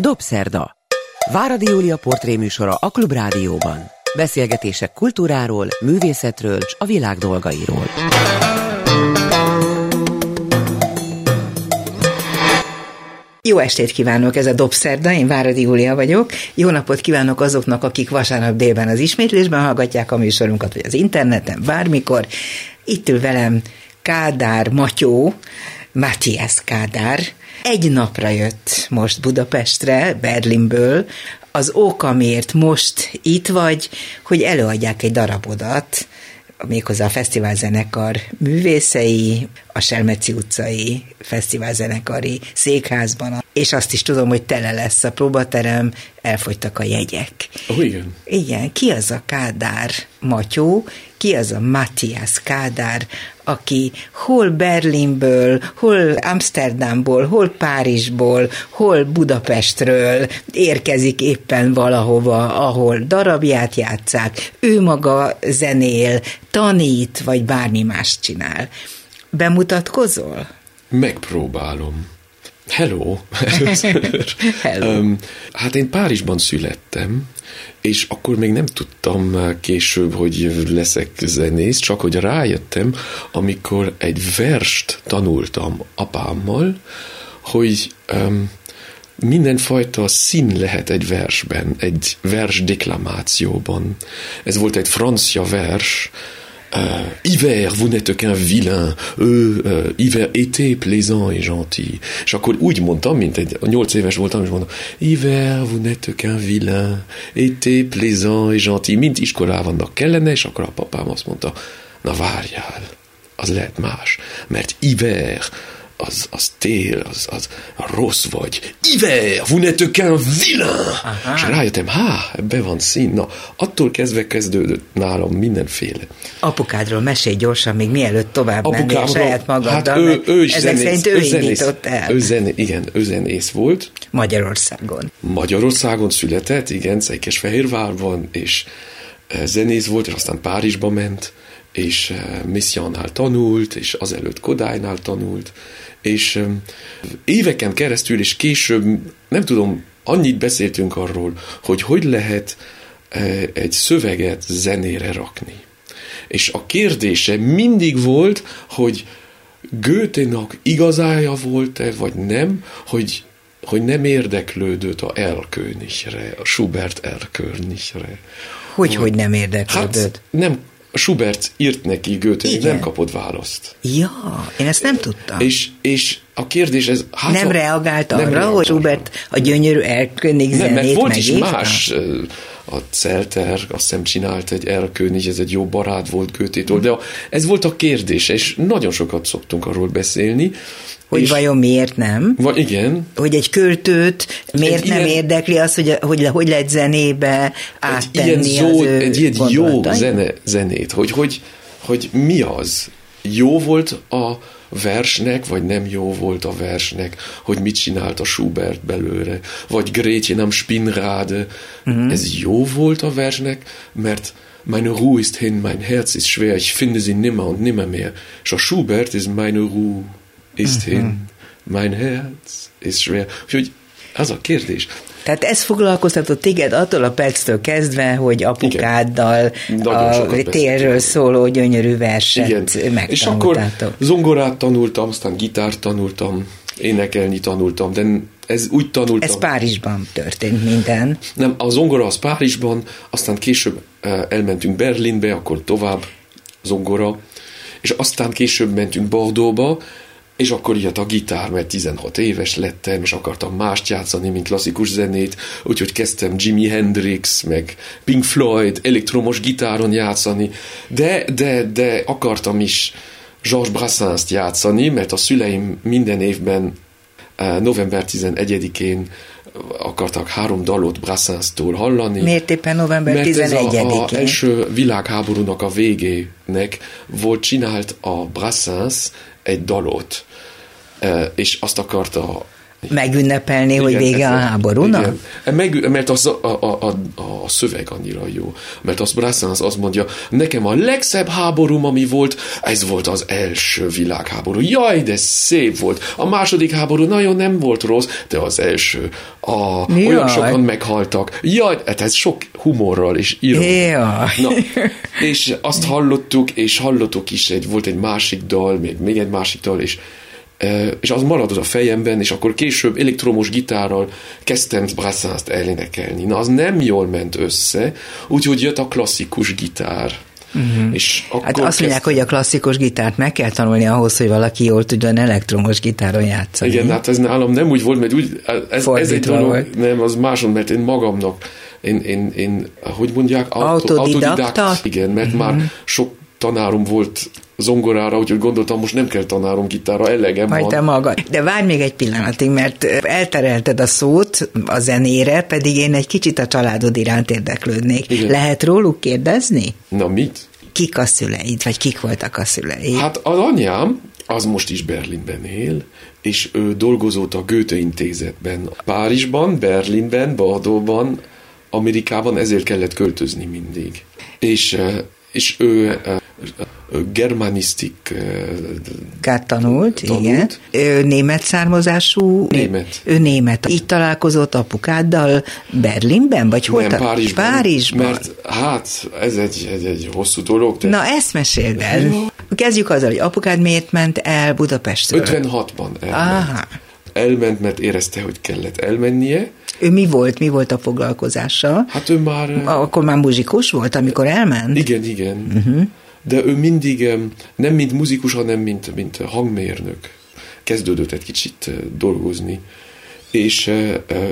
Dobszerda. Váradi Júlia portréműsora a Klubrádióban. Beszélgetések kultúráról, művészetről és a világ dolgairól. Jó estét kívánok, ez a Dobszerda, én Váradi Júlia vagyok. Jó napot kívánok azoknak, akik vasárnap délben az ismétlésben hallgatják a műsorunkat, vagy az interneten, bármikor. Itt ül velem Kádár Matyó, Matthias Kádár. Egy napra jött most Budapestre, Berlinből. Az ok, amiért most itt vagy, hogy előadják egy darabodat, méghozzá a fesztiválzenekar művészei, a Selmeci utcai fesztiválzenekari székházban, és azt is tudom, hogy tele lesz a próbaterem, elfogytak a jegyek. Ó, oh, igen. Igen, ki az a Kádár Matyó, ki az a Matthias Kádár, aki hol Berlinből, hol Amsterdamból, hol Párizsból, hol Budapestről érkezik éppen valahova, ahol darabját játszák, ő maga zenél, tanít, vagy bármi más csinál. Bemutatkozol? Megpróbálom. Hello! Hello. um, hát én Párizsban születtem, és akkor még nem tudtam később, hogy leszek zenész, csak hogy rájöttem, amikor egy verst tanultam apámmal, hogy um, mindenfajta szín lehet egy versben, egy vers deklamációban. Ez volt egy francia vers, Uh, hiver, vous n'êtes qu'un vilain, euh, uh, hiver, été plaisant et gentil. És akkor úgy mondtam, mint egy nyolc éves voltam, és mondtam, hiver, vous n'êtes qu'un vilain, été plaisant et gentil. Mint iskolában kellene, és akkor a papám azt mondta, na várjál, az lehet más, mert hiver, az, az tél, az, az rossz vagy. Hiver, vous n'êtes qu'un vilain! Aha. És rájöttem, há, ebbe van szín. Na, attól kezdve kezdődött nálam mindenféle. Apukádról mesélj gyorsan, még mielőtt tovább mennél saját magaddal. Hát ő, ő is ezek zenész, szerint ő, ő indított el. Ő zené, igen, ő zenész volt. Magyarországon. Magyarországon született, igen, Székesfehérvárban, és eh, zenész volt, és aztán Párizsba ment, és eh, Missionnál tanult, és azelőtt Kodálynál tanult, és éveken keresztül, és később, nem tudom, annyit beszéltünk arról, hogy hogy lehet egy szöveget zenére rakni. És a kérdése mindig volt, hogy Goethe-nak igazája volt-e, vagy nem, hogy, hogy nem érdeklődött a Erlkönichre, a Schubert Erlkönichre. Hogy, hogy nem érdeklődött? Hát nem Schubert írt neki Goethe, még nem kapott választ. Ja, én ezt nem tudtam. És, és a kérdés ez... Hát, nem reagált arra, reagált hogy Schubert a gyönyörű Erkönig zenét Nem, mert volt is más, a Celter azt hiszem csinált egy Erkönig, ez egy jó barát volt Goethe-tól, de ez volt a kérdés, és nagyon sokat szoktunk arról beszélni, hogy és vajon miért nem? Vagy igen. Hogy egy költőt miért egy nem ilyen, érdekli az, hogy, hogy, hogy lehet zenébe áttenni egy ilyen, zó, az ő Egy ilyen jó zene, zenét, hogy, hogy, hogy mi az? Jó volt a versnek, vagy nem jó volt a versnek, hogy mit csinált a Schubert belőle, vagy Gretchen am Spinnrade. Uh-huh. Ez jó volt a versnek, mert meine Ruhe ist hin, mein Herz ist schwer, ich finde sie nimmer und nimmer mehr. És a Schubert ist meine Ruhe ist uh-huh. hin, mein Herz ist schwer. Úgyhogy az a kérdés. Tehát ez foglalkoztatott téged attól a perctől kezdve, hogy apukáddal a térről szóló gyönyörű verset Igen. És akkor zongorát tanultam, aztán gitárt tanultam, énekelni tanultam, de ez úgy tanultam. Ez Párizsban történt minden. Nem, a zongora az Párizsban, aztán később eh, elmentünk Berlinbe, akkor tovább zongora, és aztán később mentünk Bordeauxba, és akkor jött a gitár, mert 16 éves lettem, és akartam mást játszani, mint klasszikus zenét, úgyhogy kezdtem Jimi Hendrix, meg Pink Floyd, elektromos gitáron játszani, de, de, de akartam is Georges Brassens-t játszani, mert a szüleim minden évben eh, november 11-én akartak három dalot Brassens-tól hallani. Miért éppen november 11-én? az első világháborúnak a végének volt csinált a Brassens egy dalot, és azt akarta Megünnepelni, igen, hogy vége ez, a háborúnak? Igen. Meg, mert az a, a, a, a szöveg annyira jó. Mert az Brassens azt mondja, nekem a legszebb háborúm, ami volt, ez volt az első világháború. Jaj, de szép volt. A második háború nagyon nem volt rossz, de az első. A, olyan sokan meghaltak. Jaj, hát ez sok humorral és iróniával. Na, és azt hallottuk, és hallottuk is, egy, volt egy másik dal, még, még egy másik dal, és és az maradott a fejemben, és akkor később elektromos gitárral kezdtem Brassens-t elénekelni. Na, az nem jól ment össze, úgyhogy jött a klasszikus gitár. Uh-huh. És akkor hát azt mondják, kezd... hogy a klasszikus gitárt meg kell tanulni ahhoz, hogy valaki jól tudjon elektromos gitáron játszani. Igen, hát ez nálam nem úgy volt, mert úgy, ez, ez egy dolog, volt. nem, az máson, mert én magamnak, én, én, én hogy mondják, autodidakta? autodidakt, igen, mert uh-huh. már sok tanárom volt zongorára, úgyhogy gondoltam, most nem kell tanárom gitára, elegem Majd van. te magad. De várj még egy pillanatig, mert elterelted a szót a zenére, pedig én egy kicsit a családod iránt érdeklődnék. Igen. Lehet róluk kérdezni? Na mit? Kik a szüleid, vagy kik voltak a szüleid? Hát az anyám, az most is Berlinben él, és ő dolgozott a Goethe intézetben. Párizsban, Berlinben, Bardóban, Amerikában ezért kellett költözni mindig. És, és ő germanisztik tanult, tanult, igen. Ő német származású? Német. Ő német. Így találkozott apukáddal Berlinben, vagy hol? Nem, Párizsban. Párizsban. Mert hát ez egy, egy, egy hosszú dolog. De... Na, ezt meséld el. Kezdjük azzal, hogy apukád miért ment el Budapestről? 56-ban elment. Aha. Elment, mert érezte, hogy kellett elmennie. Ő mi volt? Mi volt a foglalkozása? Hát ő már... Akkor már muzsikus volt, amikor elment? Igen, igen. Uh-huh de ő mindig nem mint muzikus, hanem mint, mint hangmérnök kezdődött egy kicsit dolgozni. És,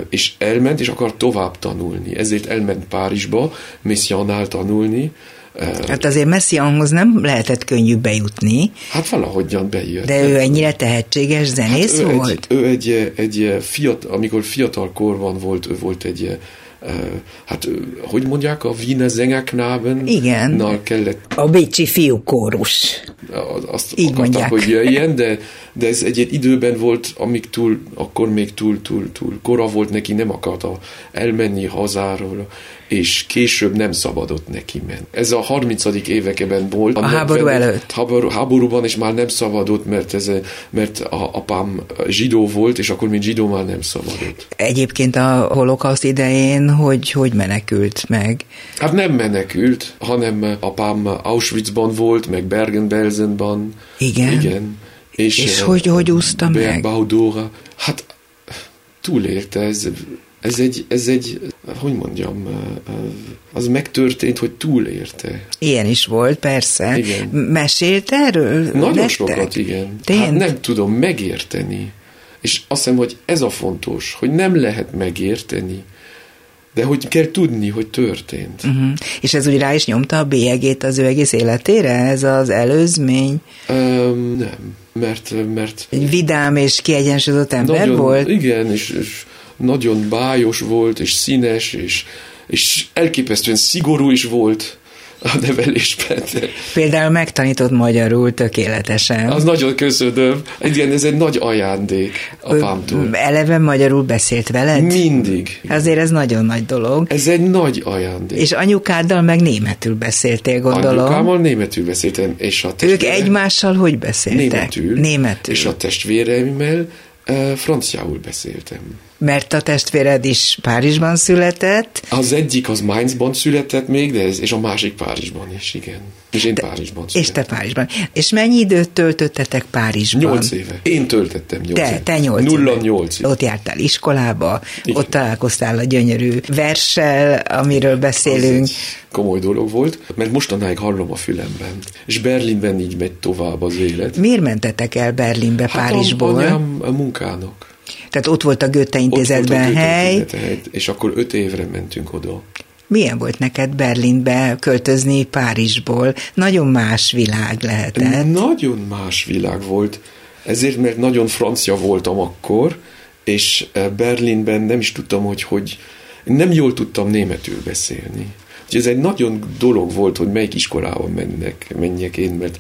és elment, és akar tovább tanulni. Ezért elment Párizsba, Messiaannál tanulni, Hát azért Messiaanhoz nem lehetett könnyű bejutni. Hát valahogyan bejött. De ő ennyire tehetséges zenész hát ő volt? Egy, ő egy, egy fiatal, amikor fiatal korban volt, ő volt egy hát hogy mondják, a Wiener Sängerknaben Igen. Na, kellett... A bécsi fiúkórus. Azt Így akartak, mondják. hogy jöjjen, de, de ez egy időben volt, amíg túl, akkor még túl, túl, túl kora volt neki, nem akarta elmenni hazáról, és később nem szabadott neki menni. Ez a 30. években volt. A, a háború előtt. Háború, háborúban is már nem szabadott, mert, ez, mert a apám zsidó volt, és akkor mint zsidó már nem szabadott. Egyébként a holokauszt idején hogy, hogy menekült meg? Hát nem menekült, hanem apám Auschwitzban volt, meg Bergen-Belsenban. Igen? Igen. És, és hogy, hogy úszta meg? Baudóra. Hát túlélte ez ez egy, ez egy, hogy mondjam, az megtörtént, hogy túlérte. Ilyen is volt, persze. Igen. Mesélt erről? Nagyon nektek? sokat, igen. Tént? Hát nem tudom megérteni. És azt hiszem, hogy ez a fontos, hogy nem lehet megérteni, de hogy kell tudni, hogy történt. Uh-huh. És ez úgy rá is nyomta a bélyegét az ő egész életére, ez az előzmény? Um, nem, mert, mert... Egy vidám és kiegyensúlyozott ember nagyon, volt? Igen, és, és nagyon bájos volt, és színes, és, és elképesztően szigorú is volt a nevelésben. Például megtanított magyarul tökéletesen. Az nagyon köszönöm. Igen, ez egy nagy ajándék apámtól. Eleve magyarul beszélt veled? Mindig. Azért ez nagyon nagy dolog. Ez egy nagy ajándék. És anyukáddal meg németül beszéltél, gondolom. Anyukámmal németül beszéltem. És a Ők egymással hogy beszéltek? Németül. Németül. És a testvéremmel franciául beszéltem. Mert a testvéred is Párizsban született. Az egyik az Mainzban született még, de ez, és a másik Párizsban is, igen. És én de, Párizsban születtem. És te Párizsban. És mennyi időt töltöttetek Párizsban? Nyolc éve. Én töltöttem nyolc te, éve. Te nyolc Nulla éve. nyolc éve. Ott jártál iskolába, igen. ott találkoztál a gyönyörű verssel, amiről beszélünk. Komoly dolog volt, mert mostanáig hallom a fülemben. És Berlinben így megy tovább az élet. Miért mentetek el Berlinbe, hát Párizsból? Hát a, a munkának. Tehát ott volt a Goethe intézetben ott volt a hely. Intézet, és akkor öt évre mentünk oda. Milyen volt neked Berlinbe költözni Párizsból? Nagyon más világ lehetett. Nagyon más világ volt. Ezért, mert nagyon francia voltam akkor, és eh, Berlinben nem is tudtam, hogy hogy nem jól tudtam németül beszélni. Úgyhogy ez egy nagyon dolog volt, hogy melyik iskolába mennek, menjek én, mert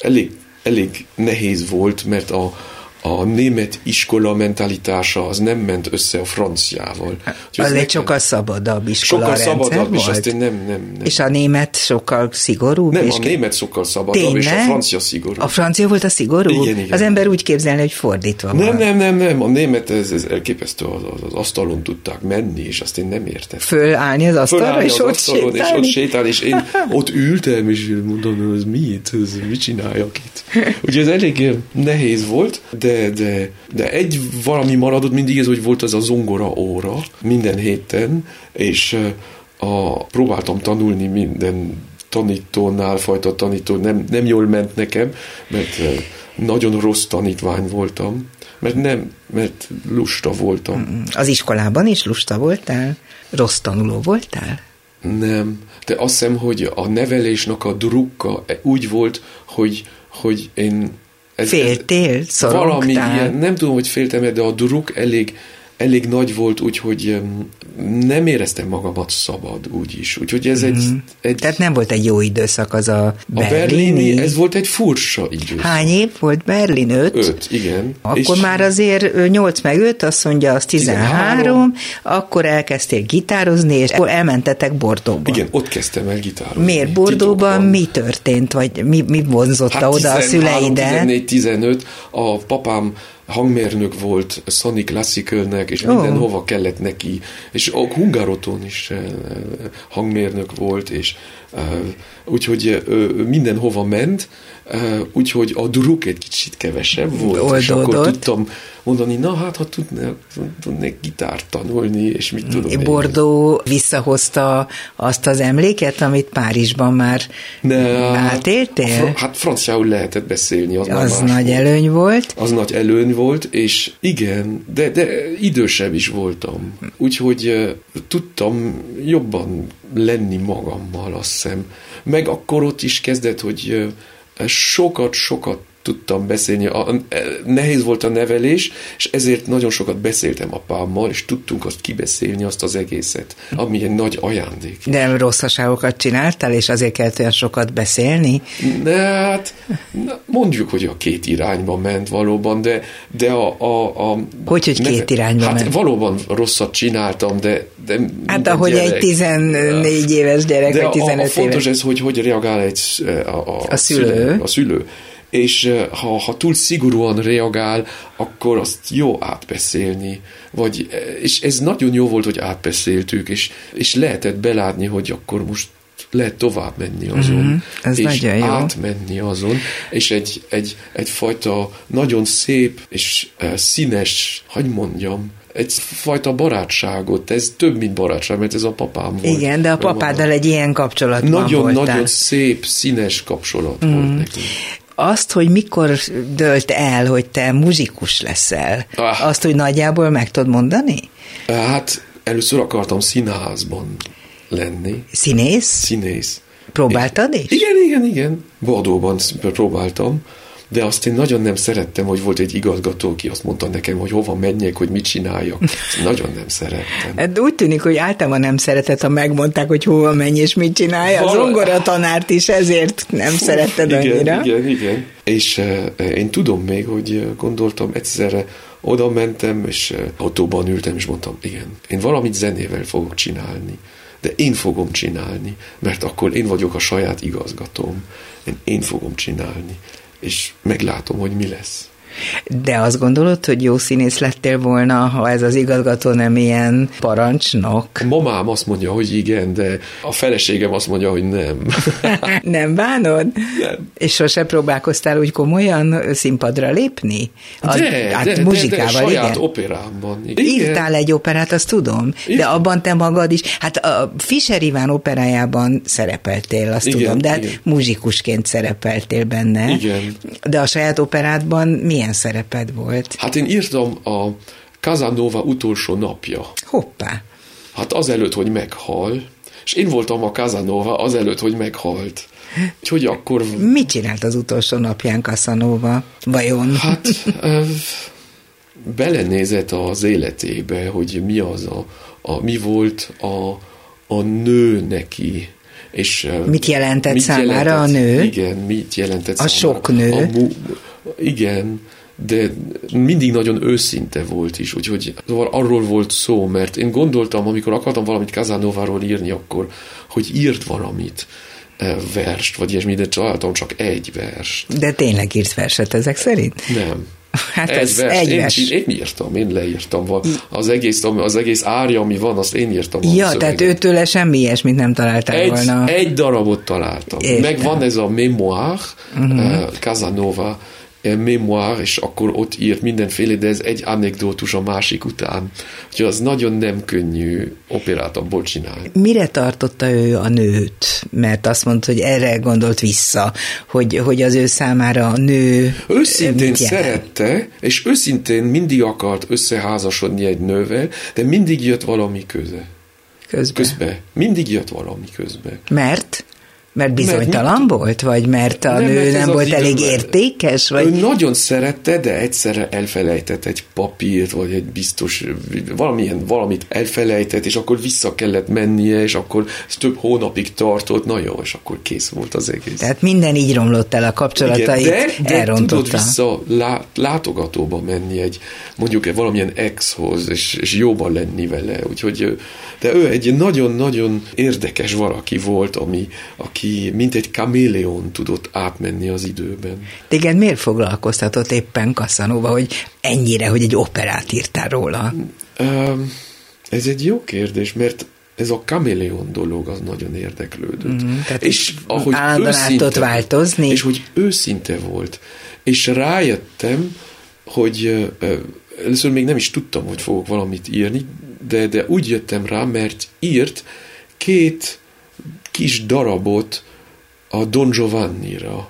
elég, elég nehéz volt, mert a, a német iskola mentalitása az nem ment össze a franciával. Úgyhogy az egy sokkal szabadabb iskola Sokkal szabadabb, volt. és azt én nem, nem, nem. És a német sokkal szigorúbb? Nem, és a német sokkal szabadabb, Tényleg? és a francia szigorú. A francia volt a szigorú? Igen, igen. Az ember úgy képzelni, hogy fordítva Nem, van. nem, nem, nem. A német, ez, ez elképesztő, az, az, asztalon tudták menni, és azt én nem értem. Fölállni az asztalra, Fölállni és az ott asztalon, sétálni. és ott sétálni, és én ott ültem, és mondom, ez mit, ez mit csináljak itt. Ugye ez elég nehéz volt, de, de, de egy valami maradott mindig ez, hogy volt az a zongora óra minden héten, és a, próbáltam tanulni minden tanítónál, fajta tanító nem, nem jól ment nekem, mert nagyon rossz tanítvány voltam, mert nem, mert lusta voltam. Az iskolában is lusta voltál? Rossz tanuló voltál? Nem, de azt hiszem, hogy a nevelésnek a drukka úgy volt, hogy, hogy én ez, Féltél? Szorongtál? Valami ilyen, nem tudom, hogy féltem de a druk elég, elég nagy volt, úgyhogy nem éreztem magamat szabad úgy is. Úgyhogy ez mm. egy, mhm. egy... Tehát nem volt egy jó időszak az a berlini... A berlini, ez volt egy furcsa időszak. Hány év volt Berlin? Öt? Öt, igen. Akkor és már azért 8 meg 5, azt mondja, az 13, 13, akkor elkezdtél gitározni, és akkor elmentetek Bordóba. Igen, ott kezdtem el gitározni. Miért Bordóban? Mi történt, vagy mi, mi vonzotta hát oda 13, a szüleidet? 14-15, a papám hangmérnök volt Sony Classicalnek, és oh. mindenhova kellett neki, és a Hungaroton is eh, hangmérnök volt, és uh, úgyhogy uh, mindenhova ment, úgyhogy a druk egy kicsit kevesebb volt, Oldódott. és akkor tudtam mondani, na hát, ha tudnék, tudnék gitárt tanulni, és mit tudom Bordó visszahozta azt az emléket, amit Párizsban már ne, átéltél? Fr- hát franciául lehetett beszélni. Az, az nagy volt. előny volt. Az nagy előny volt, és igen, de, de idősebb is voltam. Úgyhogy tudtam jobban lenni magammal, azt hiszem. Meg akkor ott is kezdett, hogy sokat-sokat tudtam beszélni. A, nehéz volt a nevelés, és ezért nagyon sokat beszéltem apámmal, és tudtunk azt kibeszélni, azt az egészet, ami egy nagy ajándék. De rosszaságokat csináltál, és azért kellett olyan sokat beszélni? Ne, hát mondjuk, hogy a két irányba ment valóban, de, de a... a, a hogy, hogy neve, két irányba hát ment? valóban rosszat csináltam, de... de hát ahogy gyerek, egy 14 éves gyerek, de vagy 15 a, a fontos éves. ez, hogy hogy reagál egy a, a, a szülő. szülő. A szülő és ha, ha túl szigorúan reagál, akkor azt jó átbeszélni. Vagy, és ez nagyon jó volt, hogy átbeszéltük, és, és lehetett belátni, hogy akkor most lehet tovább menni azon, mm-hmm, ez és nagyon jó. átmenni azon, és egy, egy, egyfajta nagyon szép és színes, hogy mondjam, egyfajta barátságot, ez több, mint barátság, mert ez a papám volt. Igen, de a papáddal egy ilyen kapcsolatban Nagyon, voltál. nagyon szép, színes kapcsolat mm. volt neki azt, hogy mikor dölt el, hogy te muzikus leszel, ah. azt, hogy nagyjából meg tudod mondani? Hát először akartam színházban lenni. Színész? Színész. Próbáltad is? Igen, igen, igen. Vadóban próbáltam de azt én nagyon nem szerettem, hogy volt egy igazgató, aki azt mondta nekem, hogy hova menjek, hogy mit csináljak. Ezt nagyon nem szerettem. Hát úgy tűnik, hogy általában nem szeretett, ha megmondták, hogy hova menj és mit csinálj. Az ongora tanárt is ezért nem Fú, szeretted igen, annyira. Igen, igen. És uh, én tudom még, hogy gondoltam egyszerre, oda mentem, és uh, autóban ültem, és mondtam, igen, én valamit zenével fogok csinálni de én fogom csinálni, mert akkor én vagyok a saját igazgatóm. Én, én fogom csinálni és meglátom, hogy mi lesz. De azt gondolod, hogy jó színész lettél volna, ha ez az igazgató nem ilyen parancsnok? A mamám azt mondja, hogy igen, de a feleségem azt mondja, hogy nem. nem bánod? Nem. És sose próbálkoztál úgy komolyan színpadra lépni? A, de, hát de, muzsikával, de, de, saját igen? operámban. Igen. Írtál egy operát, azt tudom, igen. de abban te magad is, hát a Fischer Iván operájában szerepeltél, azt igen, tudom, de hát muzsikusként szerepeltél benne. Igen. De a saját operádban milyen milyen szereped volt? Hát én írtam a Casanova utolsó napja. Hoppá. Hát azelőtt, hogy meghal, és én voltam a Casanova azelőtt, hogy meghalt. Úgyhogy akkor... Mit csinált az utolsó napján Casanova? Vajon? Hát belenézett az életébe, hogy mi az a, a mi volt a, a nő neki. És mit jelentett mit számára jelentett, a nő? Igen, mit jelentett a számára. sok nő. A mu, igen, de mindig nagyon őszinte volt is, úgyhogy szóval arról volt szó, mert én gondoltam, amikor akartam valamit Kazanováról írni, akkor, hogy írt valamit eh, verst, vagy ilyesmi, de találtam csak egy vers. De tényleg írsz verset ezek szerint? Nem. Hát egy ez vers. egy én, vers. én írtam, én leírtam. Az egész, az egész árja, ami van, azt én írtam. Ja, szöveget. tehát őtőle semmi ilyesmit nem találtál egy, volna. egy darabot találtam. Értem. Meg van ez a memoir, Mhm. uh-huh. uh, Casanova memoir, és akkor ott írt mindenféle, de ez egy anekdótus a másik után. Úgyhogy az nagyon nem könnyű operát abból csinálni. Mire tartotta ő a nőt? Mert azt mondta, hogy erre gondolt vissza, hogy, hogy az ő számára a nő Őszintén szerette, és őszintén mindig akart összeházasodni egy nővel, de mindig jött valami köze. közben. Közbe. Mindig jött valami közbe. Mert? Mert bizonytalan mit- volt? Vagy mert a Nem, nő mert nem volt elég időben- értékes? Ő Vagy nagyon szerette, de egyszerre elfelejtett egy papírt, vagy egy biztos, valamilyen, valamit elfelejtett, és akkor vissza kellett mennie, és akkor ez több hónapig tartott, na jó, és akkor kész volt az egész. tehát minden így romlott el a kapcsolatait, Igen, de, de tudod vissza lá, látogatóba menni egy, mondjuk egy valamilyen exhoz, és, és jóban lenni vele, úgyhogy de ő egy nagyon-nagyon érdekes valaki volt, ami, aki mint egy kaméleon tudott átmenni az időben. Téged miért foglalkoztatott éppen Casanova, hogy ennyire, hogy egy operát írtál róla? Ez egy jó kérdés, mert ez a kaméleon dolog az nagyon érdeklődött. Mhm, tehát és ahogy őszinte, változni? És hogy őszinte volt. És rájöttem, hogy először még nem is tudtam, hogy fogok valamit írni, de, de úgy jöttem rá, mert írt két kis darabot a Don Giovanni-ra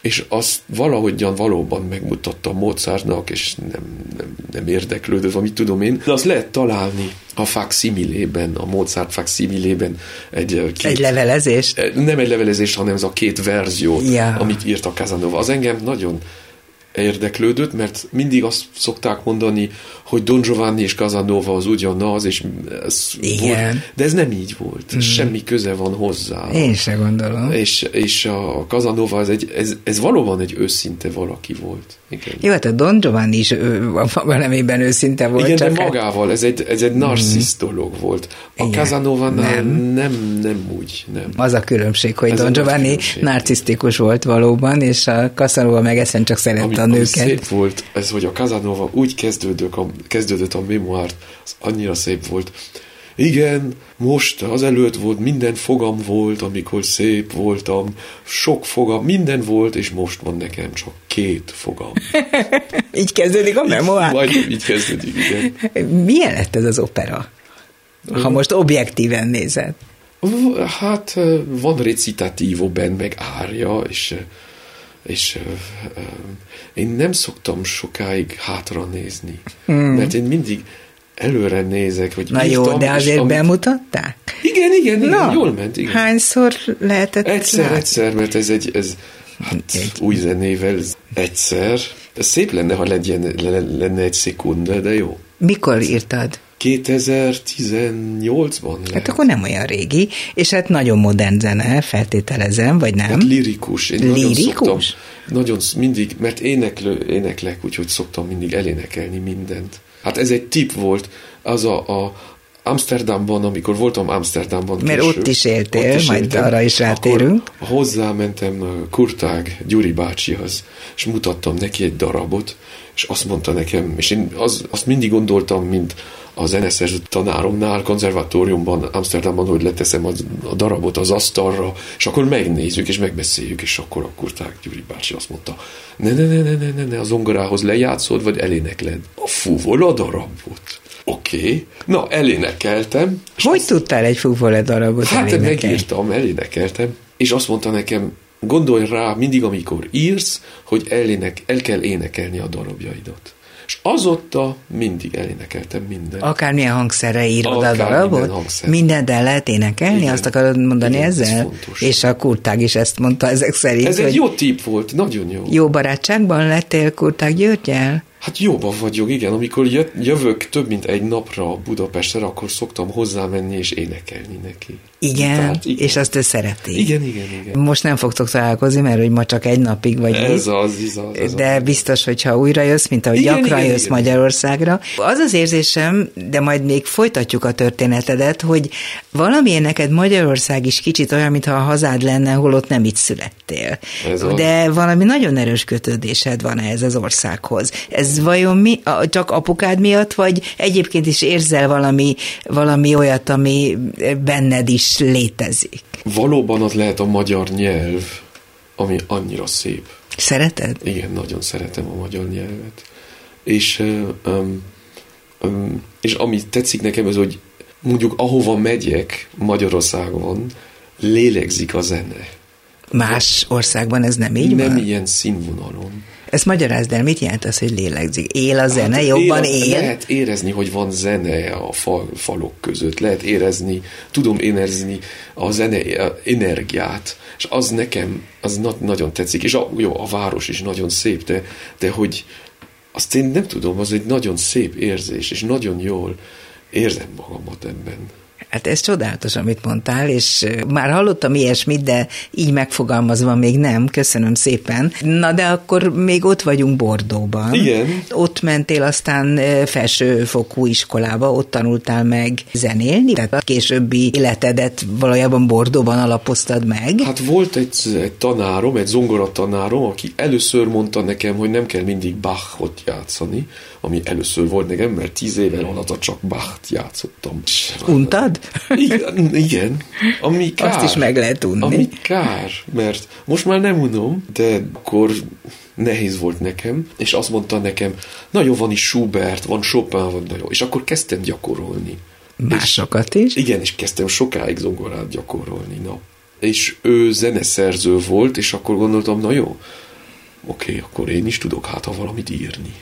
és azt valahogyan valóban megmutatta Mozartnak, és nem, nem, nem érdeklődött, amit tudom én, de azt lehet találni a facsimilében, a Mozart facsimilében egy, két, Egy levelezés? nem egy levelezés, hanem ez a két verziót, Ja. amit írt a Casanova. Az engem nagyon érdeklődött, mert mindig azt szokták mondani, hogy Don Giovanni és Casanova az ugyanaz, és ez Igen. Volt, de ez nem így volt. Mm. Semmi köze van hozzá. Én se gondolom. És, és a Casanova, ez, egy, ez, ez valóban egy őszinte valaki volt. Igen. Jó, hát a Don Giovanni is ő, a maga nemében őszinte volt. Igen, de csak hát- magával, ez egy, ez egy narcisz dolog volt. A Igen. Casanova Nem. nem. nem, úgy, nem. Az a különbség, hogy Ez Don Giovanni narcisztikus volt valóban, és a Casanova meg eszen csak szerette a nőket. szép volt, ez, hogy a Casanova úgy kezdődök a, kezdődött a memoárt, az annyira szép volt. Igen, most azelőtt volt, minden fogam volt, amikor szép voltam, sok fogam, minden volt, és most van nekem csak két fogam. Így kezdődik a memoár. Vagy így kezdődik, igen. Milyen lett ez az opera? Ha most objektíven nézed. Hát van recitatívo ben, meg árja, és, és én nem szoktam sokáig hátra nézni, hmm. mert én mindig előre nézek, hogy Na jó, írtam, de és azért amit- bemutatták? Igen, igen, igen, jól ment, igen. Hányszor lehetett Egyszer, látni? egyszer, mert ez egy, ez, hát új zenével egyszer. Ez szép lenne, ha legyen, le- lenne egy szekunda, de jó. Mikor írtad? 2018-ban lehet. Hát akkor nem olyan régi, és hát nagyon modern zene, feltételezem, vagy nem? Hát lirikus. Én nagyon Lirikus? szoktam, nagyon mindig, mert éneklő, éneklek, úgyhogy szoktam mindig elénekelni mindent. Hát ez egy tip volt, az a, a Amsterdamban, amikor voltam Amsterdamban Mert később, ott is éltél, majd éltem, arra is rátérünk. Hozzámentem a Kurtág Gyuri bácsihoz, és mutattam neki egy darabot, és azt mondta nekem, és én az, azt mindig gondoltam, mint az NSZ tanáromnál, konzervatóriumban, Amsterdamban, hogy leteszem az, a darabot az asztalra, és akkor megnézzük, és megbeszéljük, és akkor a Kurtág Gyuri bácsi azt mondta, ne, ne, ne, ne, ne, ne, ne, a zongorához lejátszod, vagy elénekled? A fúvol a darabot. Oké, okay. na elénekeltem. Hogy azt- tudtál egy fúvole darabot Hát elénekelni? megírtam, elénekeltem, és azt mondta nekem, gondolj rá mindig, amikor írsz, hogy elének, el kell énekelni a darabjaidat. És azóta mindig elénekeltem minden. Akármilyen hangszerre írod a Akár darabot? minden hangszer. Mindent el lehet énekelni? Igen. Azt akarod mondani Igen, ez ezzel? fontos. És a Kurtág is ezt mondta ezek szerint, Ez egy jó tip volt, nagyon jó. jó barátságban lettél Kurtág Györgyel? Hát jobban vagyok, igen. Amikor jövök több mint egy napra Budapestre, akkor szoktam hozzámenni és énekelni neki. Igen, Tehát, igen. és azt ő szereti. Igen, igen, igen. Most nem fogtok találkozni, mert hogy ma csak egy napig vagy Ez az, ez az, ez De az. biztos, hogyha újra jössz, mint ahogy igen, gyakran igen, jössz igen, Magyarországra. Az az érzésem, de majd még folytatjuk a történetedet, hogy valamilyen neked Magyarország is kicsit olyan, mintha a hazád lenne, holott nem itt születtél. Ez de az. valami nagyon erős kötődésed van ez az országhoz. Ez vajon mi, csak apukád miatt, vagy egyébként is érzel valami, valami olyat, ami benned is létezik? Valóban az lehet a magyar nyelv, ami annyira szép. Szereted? Igen, nagyon szeretem a magyar nyelvet. És, um, um, és ami tetszik nekem, az, hogy mondjuk ahova megyek Magyarországon, lélegzik a zene. Más országban ez nem így nem van? Nem ilyen színvonalon. Ezt magyarázd el, mit jelent az, hogy lélegzik? Él a zene, hát jobban él, él? Lehet érezni, hogy van zene a fal, falok között, lehet érezni, tudom érezni a zene a energiát, és az nekem, az na- nagyon tetszik, és a, jó, a város is nagyon szép, de, de hogy azt én nem tudom, az egy nagyon szép érzés, és nagyon jól érzem magamat ebben. Hát ez csodálatos, amit mondtál, és már hallottam ilyesmit, de így megfogalmazva még nem, köszönöm szépen. Na de akkor még ott vagyunk Bordóban. Igen. Ott mentél aztán felsőfokú iskolába, ott tanultál meg zenélni, tehát a későbbi életedet valójában Bordóban alapoztad meg. Hát volt egy, egy tanárom, egy zongoratanárom, aki először mondta nekem, hogy nem kell mindig Bachot játszani, ami először volt nekem, mert tíz éven alatt csak Bach-t játszottam. Untad? Igen, igen. Ami kár. Azt is meg lehet unni. Ami kár, mert most már nem unom, de akkor nehéz volt nekem, és azt mondta nekem, na jó, van is Schubert, van Chopin, van nagyon. És akkor kezdtem gyakorolni. Másokat is? Igen, és kezdtem sokáig zongorát gyakorolni, na. És ő zeneszerző volt, és akkor gondoltam, na jó, oké, akkor én is tudok hát ha valamit írni.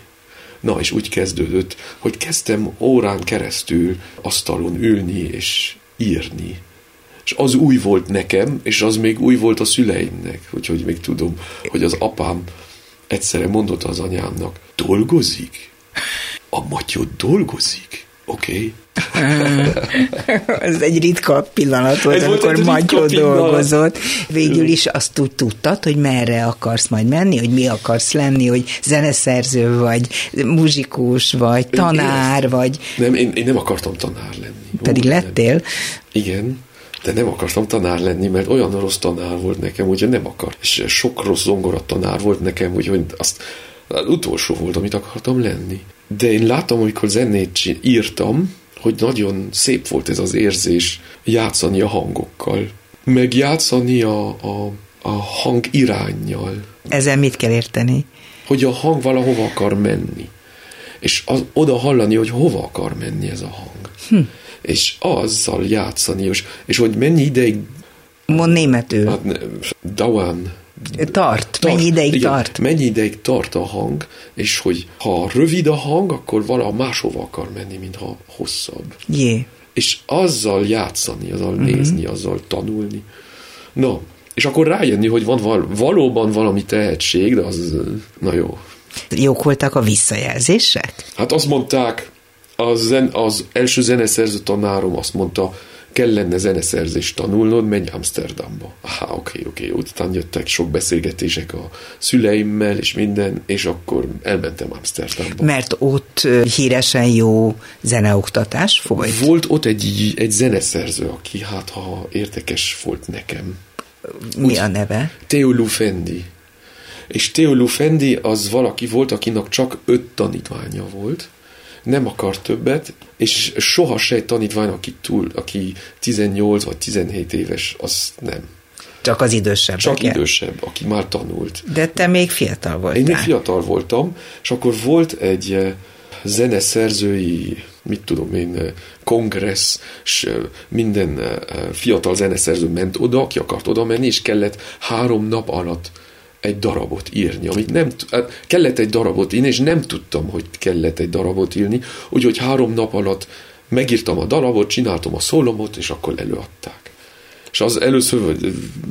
Na, és úgy kezdődött, hogy kezdtem órán keresztül asztalon ülni és írni. És az új volt nekem, és az még új volt a szüleimnek, úgyhogy még tudom, hogy az apám egyszerre mondott az anyámnak, dolgozik? A matyod dolgozik? Oké. Okay. Ez egy ritka pillanat volt, Ez amikor Magyó dolgozott. Végül is azt úgy tudtad, hogy merre akarsz majd menni, hogy mi akarsz lenni, hogy zeneszerző vagy, muzsikus vagy, tanár én vagy. Nem, én, én nem akartam tanár lenni. Pedig Ó, lettél? Nem. Igen, de nem akartam tanár lenni, mert olyan rossz tanár volt nekem, hogy nem akar. És sok rossz zongora tanár volt nekem, úgyhogy azt az utolsó volt, amit akartam lenni. De én láttam, amikor zenét írtam, hogy nagyon szép volt ez az érzés játszani a hangokkal, meg játszani a, a, a hang irányjal. Ezzel mit kell érteni? Hogy a hang valahova akar menni. És az, oda hallani, hogy hova akar menni ez a hang. Hm. És azzal játszani, és, és hogy mennyi ideig... Mond németül. Hát, dauern Tart. tart. Mennyi ideig igen, tart? Mennyi ideig tart a hang, és hogy ha rövid a hang, akkor vala máshova akar menni, mint ha hosszabb. Jé. És azzal játszani, azzal uh-huh. nézni, azzal tanulni. Na, és akkor rájönni, hogy van val- valóban valami tehetség, de az, na jó. Jók voltak a visszajelzések? Hát azt mondták, az, zen, az első zeneszerző tanárom azt mondta, kellene zeneszerzést tanulnod, menj Amsterdamba. Aha, oké, oké, után jöttek sok beszélgetések a szüleimmel, és minden, és akkor elmentem Amsterdamba. Mert ott híresen jó zeneoktatás folyt? Volt ott egy, egy zeneszerző, aki hát ha érdekes volt nekem. Mi Úgy, a neve? Theo Lufendi. És Theo Lufendi az valaki volt, akinek csak öt tanítványa volt, nem akar többet, és soha se tanítvány, aki, túl, aki 18 vagy 17 éves, az nem. Csak az idősebb. Csak igen. idősebb, aki már tanult. De te még fiatal voltál. Én még fiatal voltam, és akkor volt egy eh, zeneszerzői, mit tudom én, eh, kongress, és eh, minden fiatal zeneszerző ment oda, aki akart oda menni, és kellett három nap alatt egy darabot írni, amit nem, hát kellett egy darabot írni, és nem tudtam, hogy kellett egy darabot írni, úgyhogy három nap alatt megírtam a darabot, csináltam a szólomot, és akkor előadták. És az először